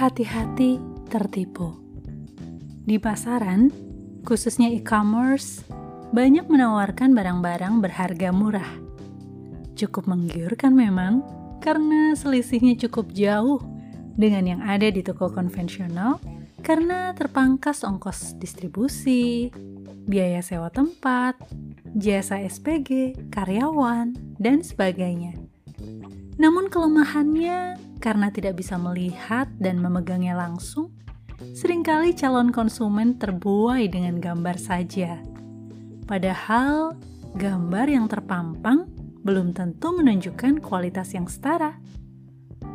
hati-hati tertipu. Di pasaran, khususnya e-commerce, banyak menawarkan barang-barang berharga murah. Cukup menggiurkan memang, karena selisihnya cukup jauh dengan yang ada di toko konvensional karena terpangkas ongkos distribusi, biaya sewa tempat, jasa SPG, karyawan, dan sebagainya. Namun kelemahannya karena tidak bisa melihat dan memegangnya langsung, sering kali calon konsumen terbuai dengan gambar saja. Padahal gambar yang terpampang belum tentu menunjukkan kualitas yang setara.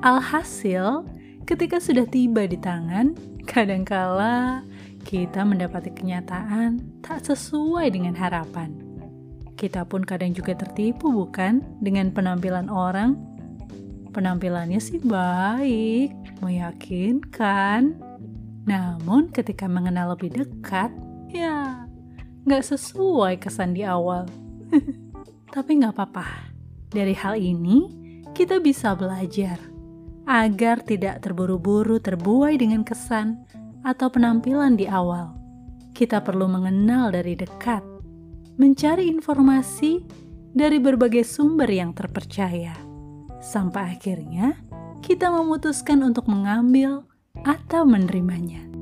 Alhasil, ketika sudah tiba di tangan, kadangkala kita mendapati kenyataan tak sesuai dengan harapan. Kita pun kadang juga tertipu, bukan, dengan penampilan orang Penampilannya sih baik, meyakinkan. Namun ketika mengenal lebih dekat, ya nggak sesuai kesan di awal. Tapi nggak apa-apa. Dari hal ini, kita bisa belajar agar tidak terburu-buru terbuai dengan kesan atau penampilan di awal. Kita perlu mengenal dari dekat, mencari informasi dari berbagai sumber yang terpercaya sampai akhirnya kita memutuskan untuk mengambil atau menerimanya.